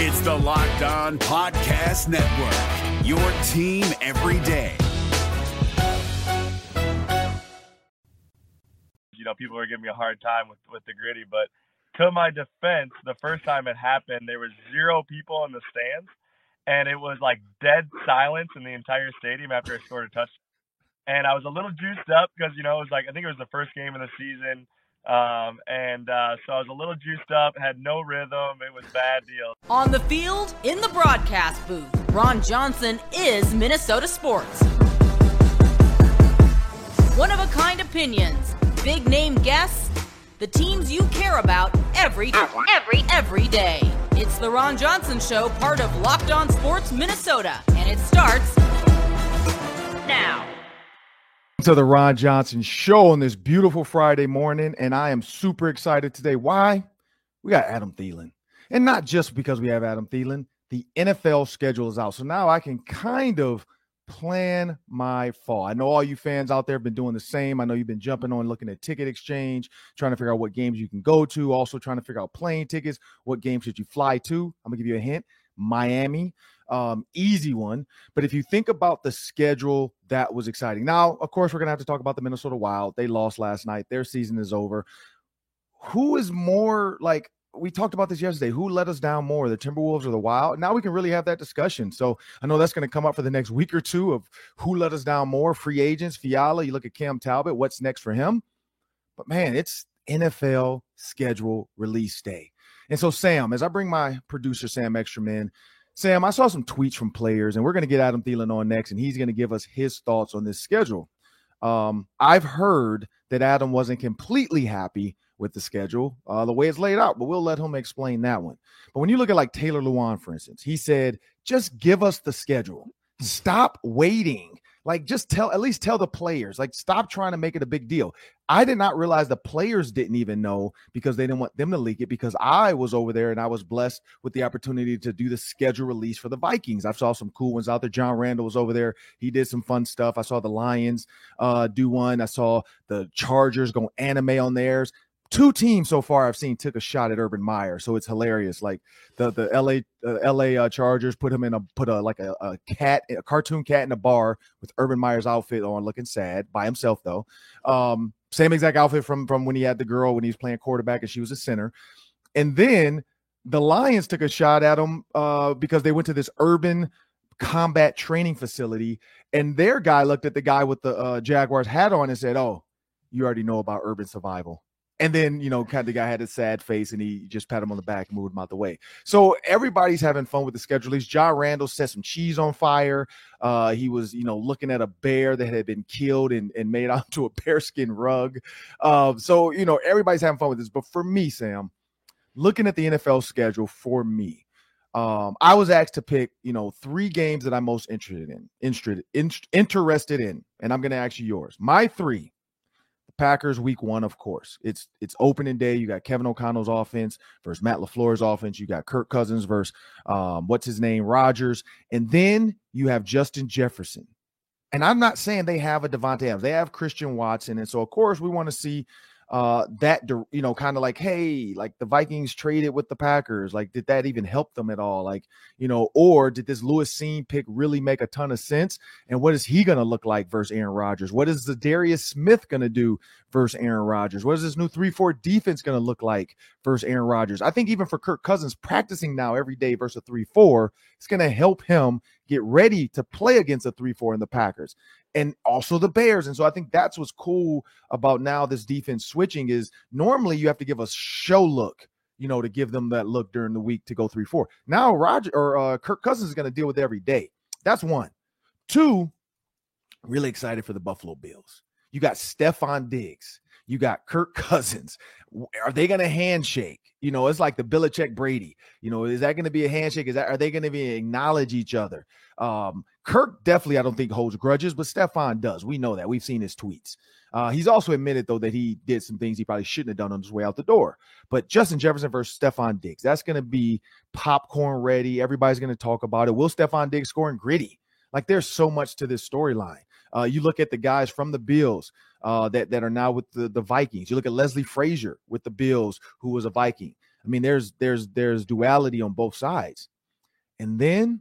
It's the Locked On Podcast Network, your team every day. You know, people are giving me a hard time with, with the gritty, but to my defense, the first time it happened, there was zero people in the stands, and it was like dead silence in the entire stadium after I scored a touchdown. And I was a little juiced up because you know it was like I think it was the first game of the season, um, and uh, so I was a little juiced up, had no rhythm. It was bad deal. On the field, in the broadcast booth, Ron Johnson is Minnesota sports. One of a kind opinions, big name guests, the teams you care about every every every day. It's the Ron Johnson Show, part of Locked On Sports Minnesota, and it starts to the Ron Johnson show on this beautiful Friday morning, and I am super excited today. Why? We got Adam Thielen. And not just because we have Adam Thielen, the NFL schedule is out. So now I can kind of plan my fall. I know all you fans out there have been doing the same. I know you've been jumping on looking at ticket exchange, trying to figure out what games you can go to, also trying to figure out plane tickets, what games should you fly to. I'm to give you a hint. Miami um, easy one. But if you think about the schedule, that was exciting. Now, of course, we're going to have to talk about the Minnesota Wild. They lost last night, their season is over. Who is more like, we talked about this yesterday. Who let us down more, the Timberwolves or the Wild? Now we can really have that discussion. So I know that's going to come up for the next week or two of who let us down more. Free agents, Fiala. You look at Cam Talbot. What's next for him? But man, it's NFL schedule release day. And so, Sam, as I bring my producer Sam Ekstrom in, Sam, I saw some tweets from players, and we're going to get Adam Thielen on next, and he's going to give us his thoughts on this schedule. Um, I've heard that Adam wasn't completely happy with the schedule, uh, the way it's laid out, but we'll let him explain that one. But when you look at like Taylor Lewan, for instance, he said, just give us the schedule. Stop waiting like, just tell, at least tell the players, like, stop trying to make it a big deal. I did not realize the players didn't even know because they didn't want them to leak it because I was over there and I was blessed with the opportunity to do the schedule release for the Vikings. I saw some cool ones out there. John Randle was over there. He did some fun stuff. I saw the Lions uh, do one. I saw the Chargers go anime on theirs two teams so far I've seen took a shot at Urban Meyer, so it's hilarious. Like the the LA uh, LA uh, Chargers put him in a put a like a, a, cat a cartoon cat in a bar with Urban Meyer's outfit on, looking sad by himself though. Um, same exact outfit from from when he had the girl when he was playing quarterback and she was a center, and then the Lions took a shot at him uh, because they went to this urban combat training facility, and their guy looked at the guy with the uh, Jaguars hat on and said, "Oh." You already know about urban survival and then, you know, kind of the guy had a sad face and he just pat him on the back and moved him out the way. So everybody's having fun with the schedule. These John Randle set some cheese on fire. Uh, he was, you know, looking at a bear that had been killed and, and made onto a bearskin rug. Uh, so, you know, everybody's having fun with this. But for me, Sam, looking at the NFL schedule for me, um, I was asked to pick, you know, three games that I'm most interested in, interested, in, interested in, and I'm going to ask you yours. My three Packers week one, of course. It's it's opening day. You got Kevin O'Connell's offense versus Matt LaFleur's offense. You got Kirk Cousins versus um, what's his name, Rodgers. And then you have Justin Jefferson. And I'm not saying they have a Davante Adams. They have Christian Watson. And so, of course, we want to see uh that you know kind of like hey like the vikings traded with the packers like did that even help them at all? Like you know or did this lewis Cine pick really make a ton of sense? And what is he going to look like versus aaron rodgers? What is Za'Darius smith going to do versus aaron rodgers? What is this new 3-4 defense going to look like versus aaron rodgers? I think even for kirk cousins practicing now every day versus a 3-4 it's going to help him get ready to play against a 3-4 in the packers and also the Bears. And so I think that's what's cool about now this defense switching is normally you have to give a show look, you know, to give them that look during the week to go three, four. Now Roger or uh, Kirk Cousins is going to deal with every day. That's one. Two, really excited for the Buffalo Bills. You got Stefon Diggs. You got Kirk Cousins. Are they going to handshake? You know, it's like the Belichick Brady. You know, is that going to be a handshake? Is that are they going to be acknowledge each other? Um, Kirk definitely, I don't think holds grudges, but Stefon does. We know that. We've seen his tweets. Uh, he's also admitted though that he did some things he probably shouldn't have done on his way out the door. But Justin Jefferson versus Stefon Diggs, that's going to be popcorn ready. Everybody's going to talk about it. Will Stefon Diggs score in gritty? Like there's so much to this storyline. Uh, you look at the guys from the Bills uh, that that are now with the, the Vikings. You look at Leslie Frazier with the Bills, who was a Viking. I mean, there's there's there's duality on both sides. And then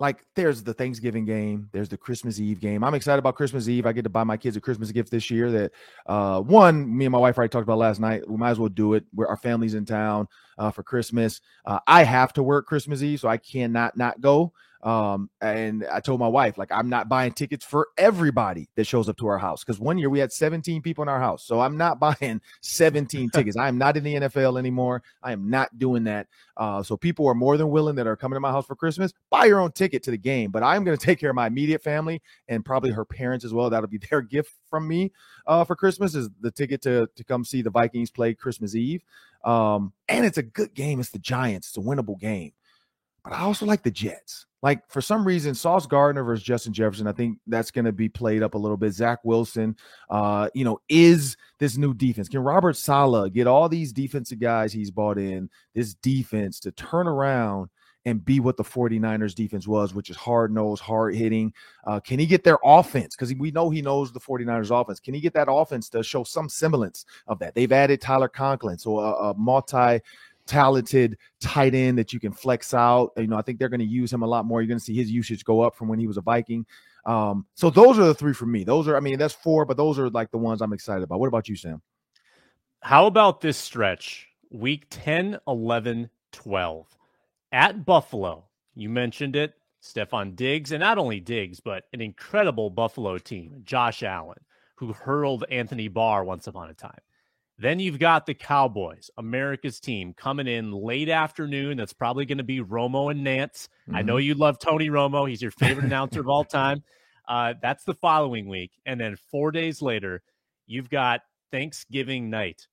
like there's the Thanksgiving game, there's the Christmas Eve game. I'm excited about Christmas Eve. I get to buy my kids a Christmas gift this year that uh one, me and my wife already talked about last night. We might as well do it. Where our family's in town uh for Christmas. Uh I have to work Christmas Eve, so I cannot not go. Um, and I told my wife, like, I'm not buying tickets for everybody that shows up to our house because one year we had 17 people in our house. So I'm not buying 17 tickets. I am not in the NFL anymore. I am not doing that. Uh, so people are more than willing that are coming to my house for Christmas. Buy your own ticket to the game, but I'm going to take care of my immediate family and probably her parents as well. That'll be their gift from me uh, for Christmas is the ticket to to come see the Vikings play Christmas Eve. Um, and it's a good game. It's the Giants. It's a winnable game. But I also like the Jets. Like for some reason, Sauce Gardner versus Justin Jefferson, I think that's going to be played up a little bit. Zach Wilson, uh, you know, is this new defense? Can Robert Saleh get all these defensive guys he's bought in this defense to turn around and be what the 49ers defense was, which is hard nosed, hard hitting. Uh, can he get their offense? Because we know he knows the 49ers offense. Can he get that offense to show some semblance of that? They've added Tyler Conklin, so a, a multi talented tight end that you can flex out. You know, I think they're going to use him a lot more. You're going to see his usage go up from when he was a Viking. Um, so those are the three for me. Those are, I mean, that's four, but those are like the ones I'm excited about. What about you, Sam? How about this stretch? Week 10, 11, 12 at Buffalo. You mentioned it. Stefon Diggs, and not only Diggs, but an incredible Buffalo team, Josh Allen, who hurled Anthony Barr once upon a time. Then you've got the Cowboys, America's team, coming in late afternoon. That's probably going to be Romo and Nantz. Mm-hmm. I know mm-hmm. you love Tony Romo. He's your favorite announcer of all time. Uh, that's the following week. And then four days later, you've got Thanksgiving night.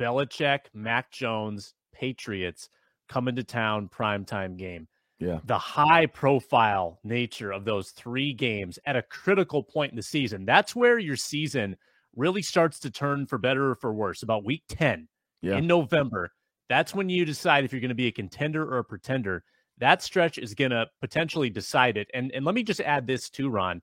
Belichick, Mac Jones, Patriots coming to town, primetime game. Yeah. The high profile nature of those three games at a critical point in the season. That's where your season – really starts to turn for better or for worse about week 10 yeah. in November. That's when you decide if you're going to be a contender or a pretender. That stretch is going to potentially decide it. And and let me just add this too, Ron.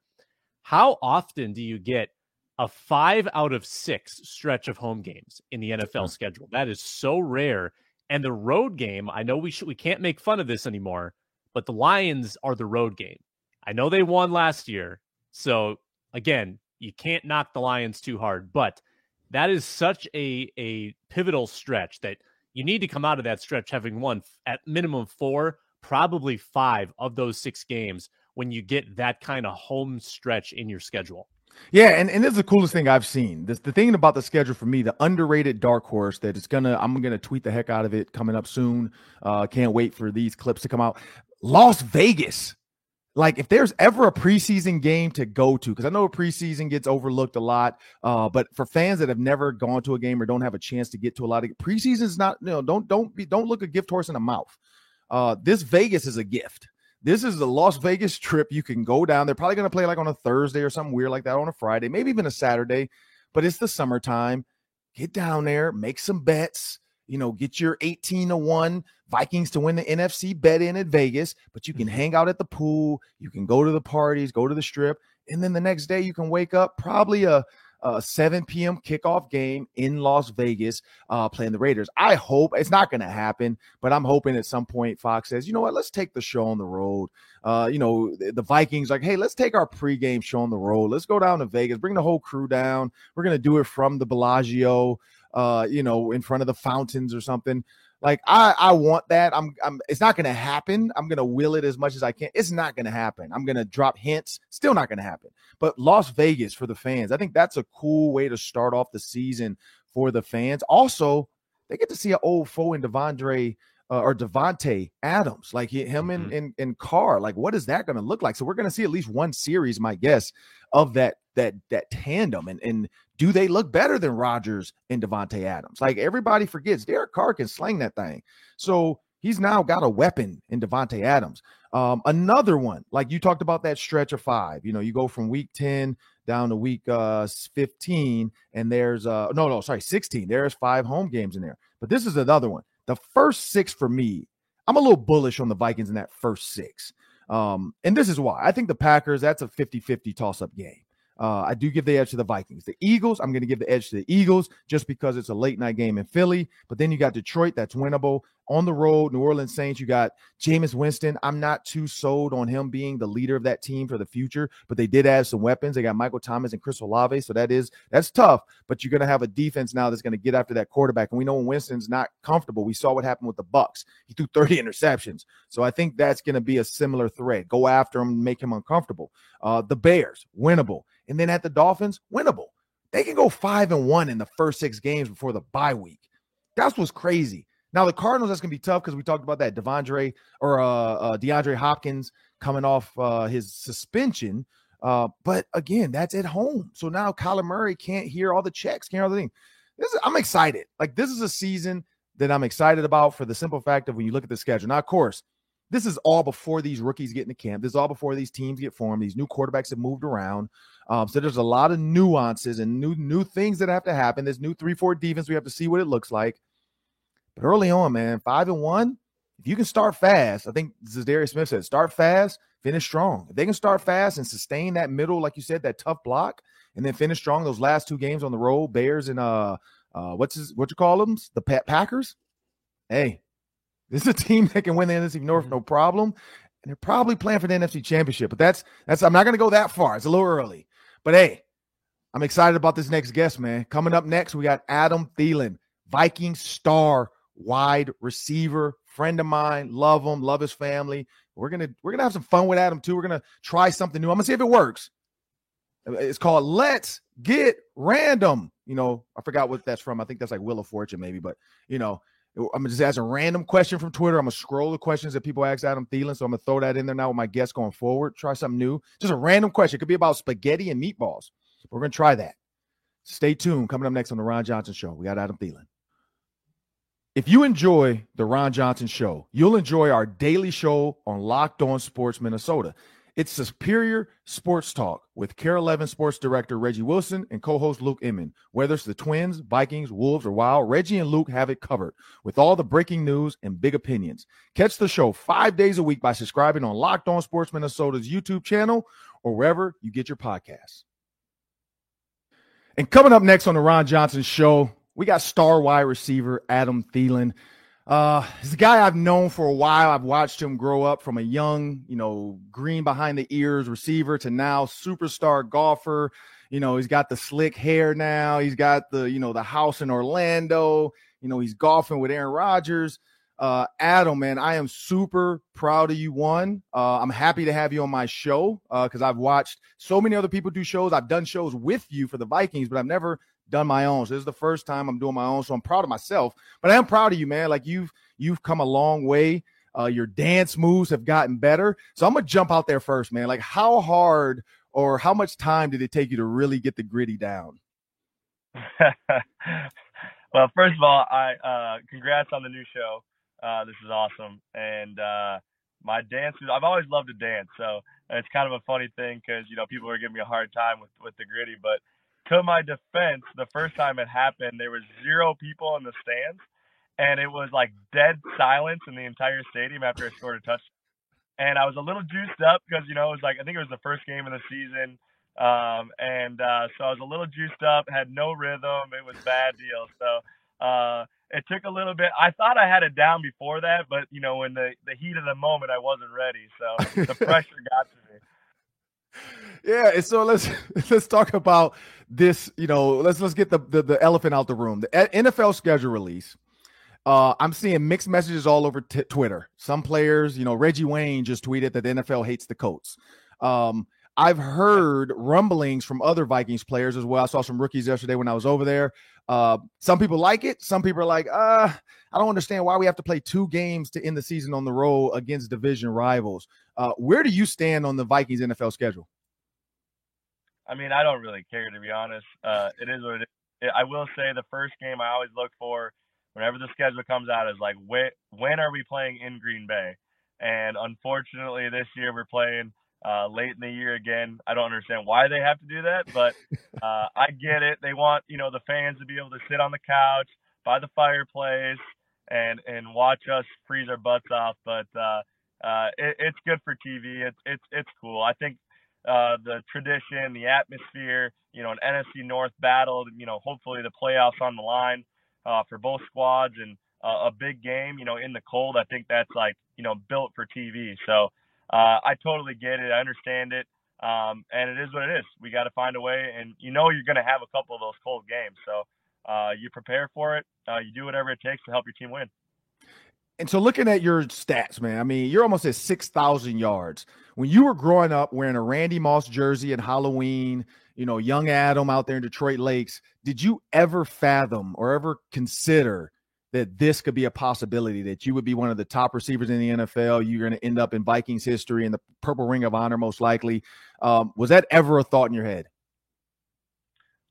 How often do you get a five out of six stretch of home games in the NFL mm-hmm. schedule? That is so rare. And the road game, I know we should we can't make fun of this anymore, but the Lions are the road game. I know they won last year. So again, you can't knock the Lions too hard, but that is such a a pivotal stretch that you need to come out of that stretch having won at minimum four, probably five of those six games when you get that kind of home stretch in your schedule. Yeah, and, and this is the coolest thing I've seen. This the thing about the schedule for me, the underrated dark horse that it's gonna I'm gonna tweet the heck out of it coming up soon. Uh can't wait for these clips to come out. Las Vegas like if there's ever a preseason game to go to because i know preseason gets overlooked a lot uh, but for fans that have never gone to a game or don't have a chance to get to a lot of preseason is not you know don't don't be don't look a gift horse in the mouth. Uh, this vegas is a gift. This is the las vegas trip. You can go down they're probably going to play like on a thursday or something weird like that on a friday maybe even a saturday but it's the summertime. Get down there make some bets you know, get your 18 to 1 Vikings to win the NFC bet in at Vegas, but you can mm-hmm. hang out at the pool, you can go to the parties, go to the strip, and then the next day you can wake up probably a a 7 p.m. kickoff game in Las Vegas uh, playing the Raiders. I hope it's not going to happen, but I'm hoping at some point Fox says, you know what, let's take the show on the road. Uh, you know, the, the Vikings like, hey, let's take our pregame show on the road. Let's go down to Vegas, bring the whole crew down. We're going to do it from the Bellagio uh, you know, in front of the fountains or something. Like I, I want that. I'm, I'm. It's not to happen. I'm to will it as much as I can. It's not to happen. I'm to drop hints. Still not to happen. But Las Vegas for the fans, I think that's a cool way to start off the season for the fans. Also, they get to see an old foe in Devondre uh, or Davante Adams, like him mm-hmm. in, in in Carr. Like, what is that going to look like? So we're going to see at least one series, my guess, of that that that tandem. And and do they look better than Rodgers and Davante Adams? Like everybody forgets, Derek Carr can sling that thing. So he's now got a weapon in Davante Adams. Um, another one, like you talked about that stretch of five. You know, you go from week 10 down to week uh 15, and there's uh no, no, sorry, 16. There's five home games in there. But this is another one. The first six for me, I'm a little bullish on the Vikings in that first six. Um, and this is why I think the Packers, that's a 50 50 toss up game. Uh, I do give the edge to the Vikings. The Eagles, I'm going to give the edge to the Eagles just because it's a late night game in Philly. But then you got Detroit, that's winnable. On the road, New Orleans Saints, you got Jameis Winston. I'm not too sold on him being the leader of that team for the future, but they did add some weapons. They got Michael Thomas and Chris Olave, so that is that's tough. But you're going to have a defense now that's going to get after that quarterback. And we know when Winston's not comfortable, we saw what happened with the Bucs. He threw 30 interceptions, so I think that's going to be a similar thread. Go after him, make him uncomfortable. Uh, the Bears, winnable, and then at the Dolphins, winnable. They can go five and one in the first six games before the bye week. That's what's crazy. Now the Cardinals, that's gonna be tough because we talked about that Devondre or uh, uh, DeAndre Hopkins coming off uh, his suspension. Uh, but again, that's at home. So now Kyler Murray can't hear all the checks, can't hear all the things. Is, I'm excited. Like this is a season that I'm excited about for the simple fact of when you look at the schedule. Now, of course, this is all before these rookies get into camp. This is all before these teams get formed. These new quarterbacks have moved around. Um, so there's a lot of nuances and new new things that have to happen. This new three four defense. We have to see what it looks like. But early on, man, five and one, if you can start fast, I think Darius Smith said, start fast, finish strong. If they can start fast and sustain that middle, like you said, that tough block, and then finish strong those last two games on the road, Bears and uh uh what's his what you call them? The Packers. Hey, this is a team that can win the NFC North, no problem. And they're probably playing for the NFC Championship. But that's that's I'm not gonna go that far. It's a little early. But hey, I'm excited about this next guest, man. Coming up next, we got Adam Thielen, Viking star wide receiver, friend of mine. Love him, love his family. We're gonna we're gonna have some fun with Adam too. We're gonna try something new. I'm gonna see if it works. Uh, it's called Let's Get Random. You know, I forgot what that's from. I think that's like Wheel of Fortune, maybe. But you know, I'm just ask a random question from Twitter. I'm gonna scroll the questions that people ask Adam Thielen. So I'm gonna throw that in there now with my guests going forward. Try something new. Just a random question. It could be about spaghetti and meatballs. We're gonna try that. Stay tuned. Coming up next on the Ron Johnson Show, we got Adam Thielen. If you enjoy the Ron Johnson show, you'll enjoy our daily show on Locked On Sports Minnesota. It's superior sports talk with KARE 11 sports director Reggie Wilson and co-host Luke Inman. Whether it's the Twins, Vikings, Wolves, or Wild, Reggie and Luke have it covered with all the breaking news and big opinions. Catch the show five days a week by subscribing on Locked On Sports Minnesota's YouTube channel or wherever you get your podcasts. And coming up next on the Ron Johnson show, we got star wide receiver Adam Thielen. Uh, he's a guy I've known for a while. I've watched him grow up from a young, you know, green behind the ears receiver to now superstar golfer. You know, he's got the slick hair now. He's got the, you know, the house in Orlando. You know, he's golfing with Aaron Rodgers. Uh, Adam, man, I am super proud of you. One, uh, I'm happy to have you on my show because uh, I've watched so many other people do shows. I've done shows with you for the Vikings, but I've never done my own. So this is the first time I'm doing my own. So I'm proud of myself, but I am proud of you, man. Like you've you've come a long way. Uh, your dance moves have gotten better. So I'm gonna jump out there first, man. Like how hard or how much time did it take you to really get the gritty down? well, first of all, I uh, congrats on the new show. Uh, this is awesome, and uh, my dances. I've always loved to dance, so it's kind of a funny thing because you know people are giving me a hard time with with the gritty, but to my defense, the first time it happened, there was zero people in the stands, and it was like dead silence in the entire stadium after I scored a touchdown. And I was a little juiced up because you know it was like I think it was the first game of the season, um, and uh, so I was a little juiced up, had no rhythm. It was bad deal. So uh, it took a little bit. I thought I had it down before that, but you know, in the the heat of the moment, I wasn't ready. So the pressure got to me yeah so let's let's talk about this you know let's let's get the, the, the elephant out the room the nfl schedule release uh, I'm seeing mixed messages all over t- Twitter. Some players, you know, Reggie Wayne just tweeted that the NFL hates the Colts. Um, I've heard rumblings from other Vikings players as well. I saw some rookies yesterday when I was over there. Uh, some people like it. Some people are like, uh, I don't understand why we have to play two games to end the season on the road against division rivals. Uh, where do you stand on the Vikings NFL schedule? I mean, I don't really care to be honest. Uh, it is what it is. I will say the first game I always look for whenever the schedule comes out is like when when are we playing in Green Bay? And unfortunately, this year we're playing uh, late in the year again. I don't understand why they have to do that, but uh, I get it. They want you know the fans to be able to sit on the couch by the fireplace and and watch us freeze our butts off. But uh, uh, it, it's good for TV. It's it's it's cool. I think uh, the tradition, the atmosphere, you know, an NFC North battle, you know, hopefully the playoffs on the line uh, for both squads and uh, a big game, you know, in the cold. I think that's like, you know, built for TV. So uh, I totally get it. I understand it. Um, and it is what it is. We got to find a way, and you know you're going to have a couple of those cold games. So uh, you prepare for it. You do whatever it takes to help your team win. And so, looking at your stats, man, I mean, you're almost at 6,000 yards. When you were growing up wearing a Randy Moss jersey and Halloween, you know, young Adam out there in Detroit Lakes, did you ever fathom or ever consider that this could be a possibility that you would be one of the top receivers in the NFL? You're going to end up in Vikings history and the Purple Ring of Honor, most likely. Um, was that ever a thought in your head?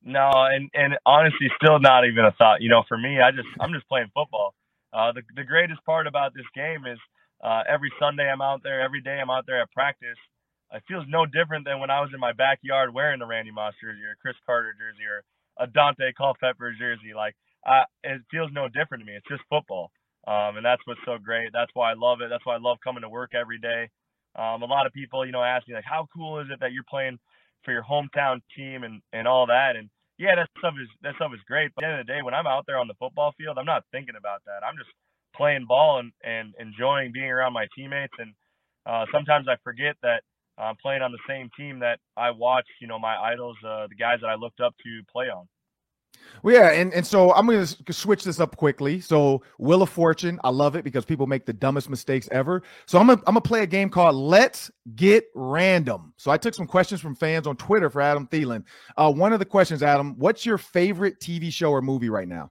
No, and and honestly, still not even a thought. You know, for me, I just I'm just playing football. Uh, the the greatest part about this game is uh, every Sunday I'm out there, every day I'm out there at practice. It feels no different than when I was in my backyard wearing a Randy Moss jersey or a Cris Carter jersey or a Daunte Culpepper jersey. Like, I, it feels no different to me. It's just football, um, and that's what's so great. That's why I love it. That's why I love coming to work every day. Um, a lot of people, you know, ask me like, how cool is it that you're playing for your hometown team and and all that, and yeah, that stuff is that stuff is great. But at the end of the day, when I'm out there on the football field, I'm not thinking about that. I'm just playing ball and, and enjoying being around my teammates. And uh, sometimes I forget that I'm playing on the same team that I watch. You know, my idols, uh, the guys that I looked up to, play on. Well, yeah, and, and so I'm going to switch this up quickly. So, Wheel of Fortune, I love it because people make the dumbest mistakes ever. So, I'm going I'm to play a game called Let's Get Random. So, I took some questions from fans on Twitter for Adam Thielen. Uh, one of the questions, Adam, what's your favorite TV show or movie right now?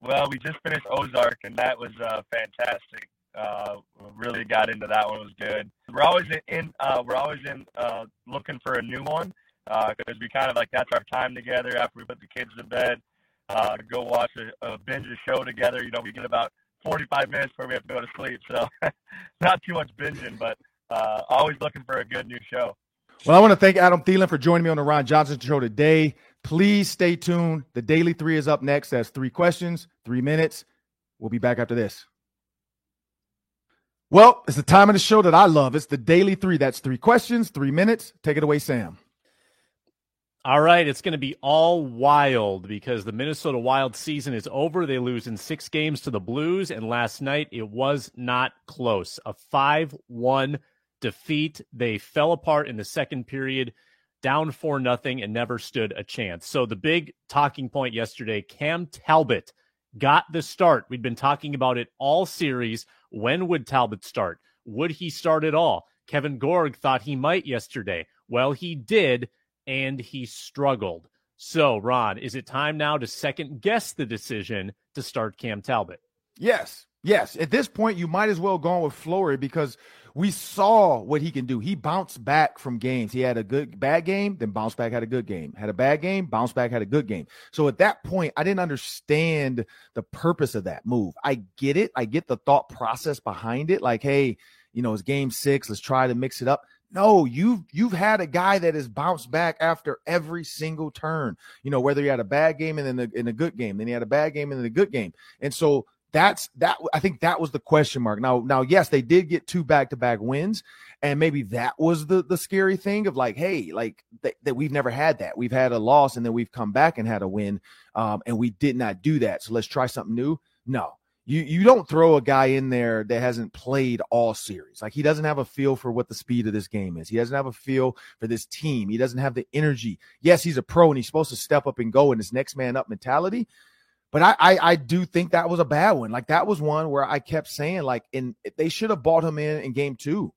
Well, we just finished Ozark, and that was uh, fantastic. Uh, really got into that one. It was good. We're always in. Uh, we're always in uh, looking for a new one because uh, we kind of like that's our time together after we put the kids to bed. Uh, go watch a, a binge a show together. You know, we get about 45 minutes before we have to go to sleep, so not too much binging, but uh, always looking for a good new show. Well, I want to thank Adam Thielen for joining me on the Ron Johnson Show today. Please stay tuned. The Daily Three is up next. That's three questions, three minutes. We'll be back after this. Well, it's the time of the show that I love. It's the Daily Three. That's three questions, three minutes. Take it away, Sam. All right, it's going to be all wild because the Minnesota Wild season is over. They lose in six games to the Blues, and last night it was not close. A 5 1 defeat. They fell apart in the second period, down 4 nothing, and never stood a chance. So the big talking point yesterday Cam Talbot got the start. We'd been talking about it all series. When would Talbot start? Would he start at all? Kevin Gorg thought he might yesterday. Well, he did and he struggled. So, Ron, is it time now to second guess the decision to start Cam Talbot? Yes. Yes. At this point, you might as well go on with Fleury because we saw what he can do. He bounced back from games. He had a good bad game, then bounced back, had a good game. Had a bad game, bounced back, had a good game. So at that point, I didn't understand the purpose of that move. I get it. I get the thought process behind it. Like, hey, you know, it's game six. Let's try to mix it up. No, you've you've had a guy that has bounced back after every single turn. You know, whether he had a bad game and then a, in a good game, then he had a bad game and then a good game. And so that's that I think that was the question mark. Now, now, yes, they did get two back-to-back wins, and maybe that was the the scary thing of like, hey, like th- that we've never had that. We've had a loss and then we've come back and had a win, um, and we did not do that. So let's try something new. No, you you don't throw a guy in there that hasn't played all series. Like he doesn't have a feel for what the speed of this game is. He doesn't have a feel for this team. He doesn't have the energy. Yes, he's a pro and he's supposed to step up and go in this next man up mentality. But I, I, I do think that was a bad one. Like that was one where I kept saying like, in they should have bought him in in game two,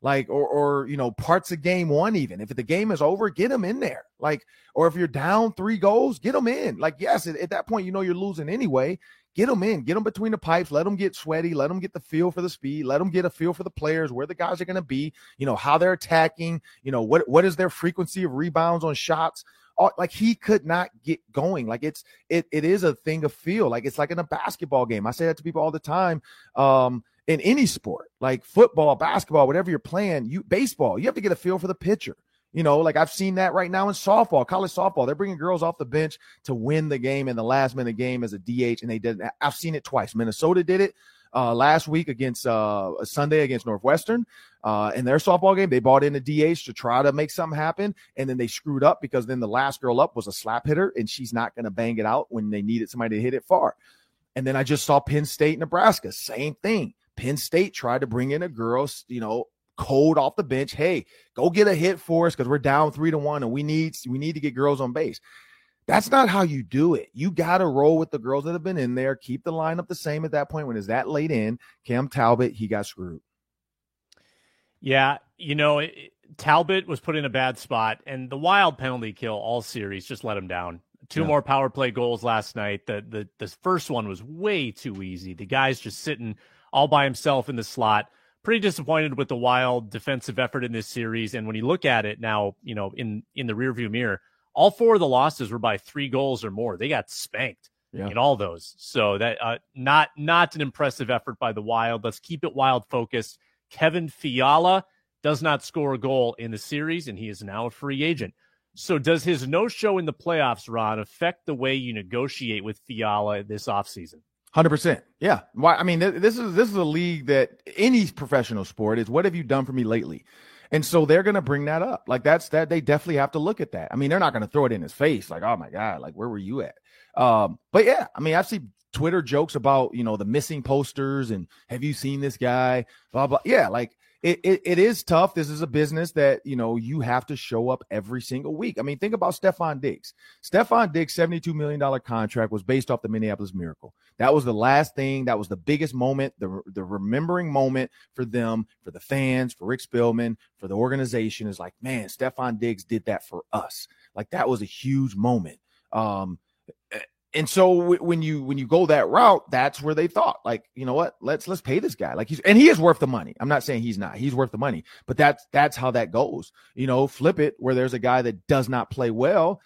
like or or you know parts of game one even. If the game is over, get him in there. Like or if you're down three goals, get him in. Like yes, at, at that point you know you're losing anyway get them in, get them between the pipes, let them get sweaty, let them get the feel for the speed, let them get a feel for the players, where the guys are going to be, you know, how they're attacking, you know, what what is their frequency of rebounds on shots. Like he could not get going. Like it's it it is a thing of feel. Like it's like in a basketball game. I say that to people all the time. Um, in any sport, like football, basketball, whatever you're playing, you baseball, you have to get a feel for the pitcher. You know, like I've seen that right now in softball, college softball. They're bringing girls off the bench to win the game in the last minute game as a DH, and they did. I've seen it twice. Minnesota did it uh, last week against uh, Sunday against Northwestern. Uh, in their softball game, they bought in a DH to try to make something happen, and then they screwed up because then the last girl up was a slap hitter, and she's not going to bang it out when they needed somebody to hit it far. And then I just saw Penn State, Nebraska, same thing. Penn State tried to bring in a girl, you know, cold off the bench. Hey, go get a hit for us because we're down three to one, and we need we need to get girls on base. That's not how you do it. You got to roll with the girls that have been in there. Keep the lineup the same at that point. When is that late in? Cam Talbot, he got screwed. Yeah, you know, it, Talbot was put in a bad spot, and the wild penalty kill all series just let him down. Two yeah. more power play goals last night. The the the first one was way too easy. The guy's just sitting all by himself in the slot. Pretty disappointed with the wild defensive effort in this series. And when you look at it now, you know, in in the rearview mirror, all four of the losses were by three goals or more. They got spanked yeah. in all those. So that uh, not not an impressive effort by the Wild. Let's keep it Wild focused. Kevin Fiala does not score a goal in the series, and he is now a free agent. So does his no show in the playoffs, Ron, affect the way you negotiate with Fiala this offseason? Hundred percent. Yeah. Why? I mean, this is this is a league that any professional sport is. What have you done for me lately? And so they're to bring that up. Like that's that they definitely have to look at that. I mean, they're not to throw it in his face like, "Oh my god, like where were you at?" Um, but yeah, I mean, I've seen Twitter jokes about, you know, the missing posters and have you seen this guy? Blah blah. Yeah, like it, it, it is tough. This is a business that, you know, you have to show up every single week. I mean, think about Stefon Diggs. Stefon Diggs' $72 million contract was based off the Minneapolis Miracle. That was the last thing. That was the biggest moment, the, the remembering moment for them, for the fans, for Rick Spielman, for the organization is like, man, Stefon Diggs did that for us. Like that was a huge moment. Um, and so when you when you go that route that's where they thought like you know what? Let's let's pay this guy. Like he's and he is worth the money. I'm not saying he's not. He's worth the money. But that's that's how that goes. You know flip it where there's a guy that does not play well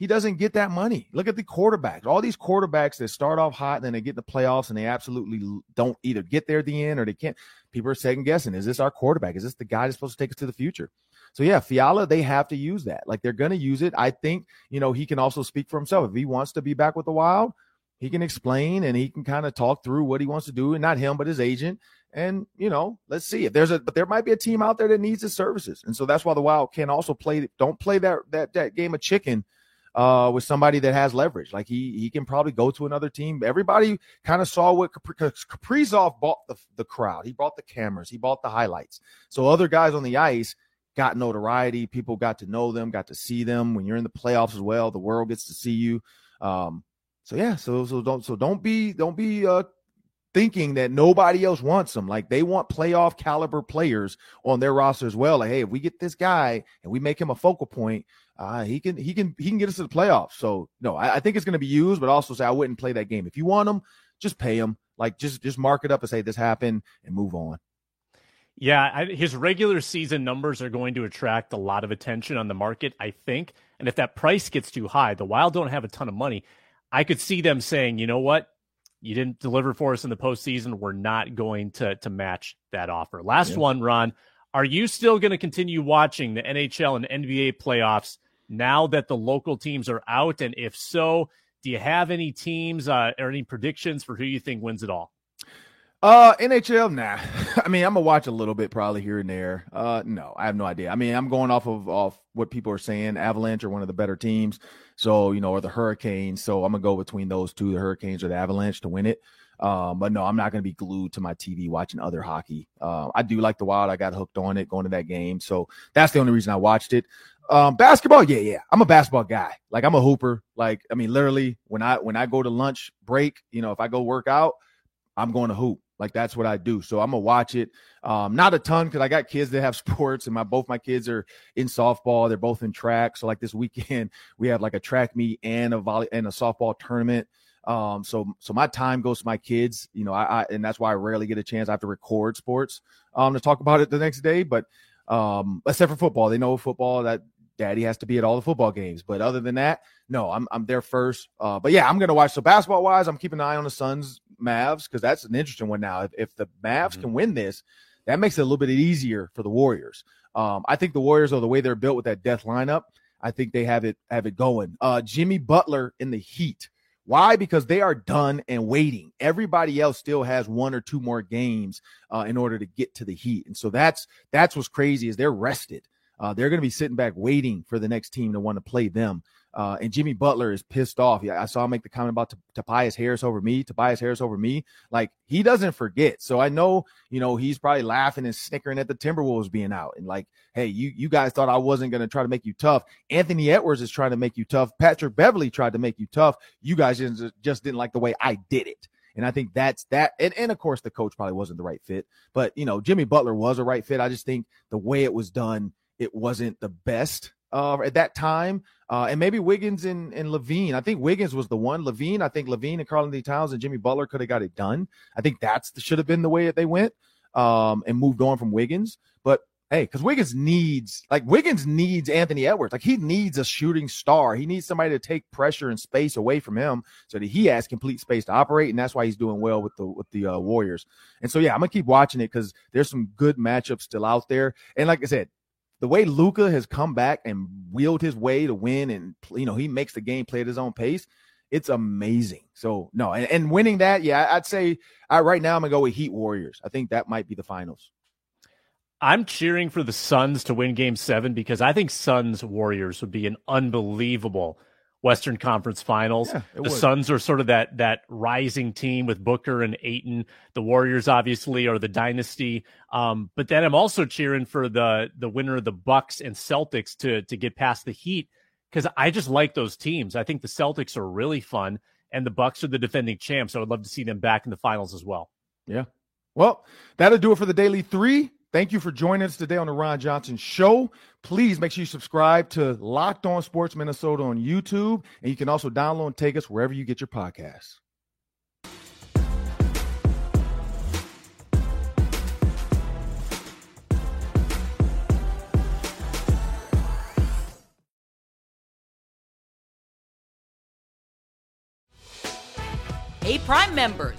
he doesn't get that money look at the quarterbacks all these quarterbacks that start off hot and then they get the playoffs and they absolutely don't either get there at the end or they can't people are second guessing is this our quarterback is this the guy that's supposed to take us to the future so yeah, Fiala, they have to use that. Like they're going to use it. I think, you know, he can also speak for himself. If he wants to be back with the Wild, he can explain and he can kind of talk through what he wants to do and not him, but his agent. And, you know, let's see if there's a, but there might be a team out there that needs his services. And so that's why the Wild can also play, don't play that, that, that game of chicken uh, with somebody that has leverage. Like he he can probably go to another team. Everybody kind of saw what Kaprizov bought the, the crowd. He bought the cameras. He bought the highlights. So other guys on the ice got notoriety. People got to know them, got to see them. When you're in the playoffs as well, the world gets to see you. Um, so yeah, so so don't so don't be don't be uh thinking that nobody else wants them. Like they want playoff caliber players on their roster as well. Like, hey, if we get this guy and we make him a focal point, uh, he can he can he can get us to the playoffs. So no, I, I think it's going to be used, but also say I wouldn't play that game. If you want him, just pay him. Like just just mark it up and say this happened and move on. Yeah, I, his regular season numbers are going to attract a lot of attention on the market, I think. And if that price gets too high, the Wild don't have a ton of money. I could see them saying, you know what? You didn't deliver for us in the postseason. We're not going to to match that offer. Last yeah. one, Ron. Are you still going to continue watching the NHL and NBA playoffs now that the local teams are out? And if so, do you have any teams uh, or any predictions for who you think wins it all? Uh, NHL, nah. I mean, I'm gonna watch a little bit probably here and there. Uh, no, I have no idea. I mean, I'm going off of off what people are saying. Avalanche are one of the better teams, so you know, or the Hurricanes. So I'm gonna go between those two, the Hurricanes or the Avalanche, to win it. Um, but no, I'm not gonna be glued to my TV watching other hockey. Uh, I do like the Wild. I got hooked on it going to that game, so that's the only reason I watched it. Um, basketball, yeah, yeah. I'm a basketball guy. Like I'm a hooper. Like I mean, literally, when I when I go to lunch break, you know, if I go work out, I'm going to hoop. Like that's what I do. So I'm gonna watch it. Um, not a ton because I got kids that have sports, and my both my kids are in softball. They're both in track. So like this weekend, we have like a track meet and a volley and a softball tournament. Um, so so my time goes to my kids. You know, I, I and that's why I rarely get a chance. I have to record sports um to talk about it the next day. But um, except for football, they know football that daddy has to be at all the football games. But other than that, no, I'm I'm there first. Uh, but yeah, I'm gonna watch. So basketball wise, I'm keeping an eye on the Suns Mavs because that's an interesting one now. If, if the Mavs mm-hmm. can win this, that makes it a little bit easier for the Warriors. Um, I think the Warriors are the way they're built with that death lineup. I think they have it have it going. Uh, Jimmy Butler in the Heat Why? Because they are done and waiting. Everybody else still has one or two more games uh, in order to get to the Heat, and so that's that's what's crazy is they're rested. Uh, they're going to be sitting back waiting for the next team to want to play them. Uh, and Jimmy Butler is pissed off. Yeah, I saw him make the comment about T- Tobias Harris over me, Tobias Harris over me. Like he doesn't forget. So I know, you know, he's probably laughing and snickering at the Timberwolves being out. And like, hey, you you guys thought I wasn't to try to make you tough. Anthony Edwards is trying to make you tough. Patrick Beverley tried to make you tough. You guys just, just didn't like the way I did it. And I think that's that. And, and of course, the coach probably wasn't the right fit. But, you know, Jimmy Butler was a right fit. I just think the way it was done, it wasn't the best uh, at that time. Uh, and maybe Wiggins and, and LaVine. I think Wiggins was the one. LaVine, I think LaVine and Karl-Anthony Towns and Jimmy Butler could have got it done. I think that's should have been the way that they went um, and moved on from Wiggins. But hey, because Wiggins needs like Wiggins needs Anthony Edwards. Like he needs a shooting star. He needs somebody to take pressure and space away from him so that he has complete space to operate. And that's why he's doing well with the with the uh, Warriors. And so yeah, I'm gonna keep watching it because there's some good matchups still out there. And like I said, the way Luka has come back and wheeled his way to win, and you know he makes the game play at his own pace. It's amazing. So no, and, and winning that, yeah, I'd say I, right now I'm gonna go with Heat Warriors. I think that might be the finals. I'm cheering for the Suns to win Game Seven because I think Suns Warriors would be an unbelievable Western Conference Finals. Yeah, the would. Suns are sort of that that rising team with Booker and Ayton. The Warriors obviously are the dynasty. Um, but then I'm also cheering for the the winner of the Bucks and Celtics to to get past the Heat because I just like those teams. I think the Celtics are really fun, and the Bucks are the defending champs. So I'd love to see them back in the finals as well. Yeah. Well, that'll do it for the daily three. Thank you for joining us today on the Ron Johnson Show. Please make sure you subscribe to Locked On Sports Minnesota on YouTube, and you can also download and take us wherever you get your podcasts. Hey, Prime members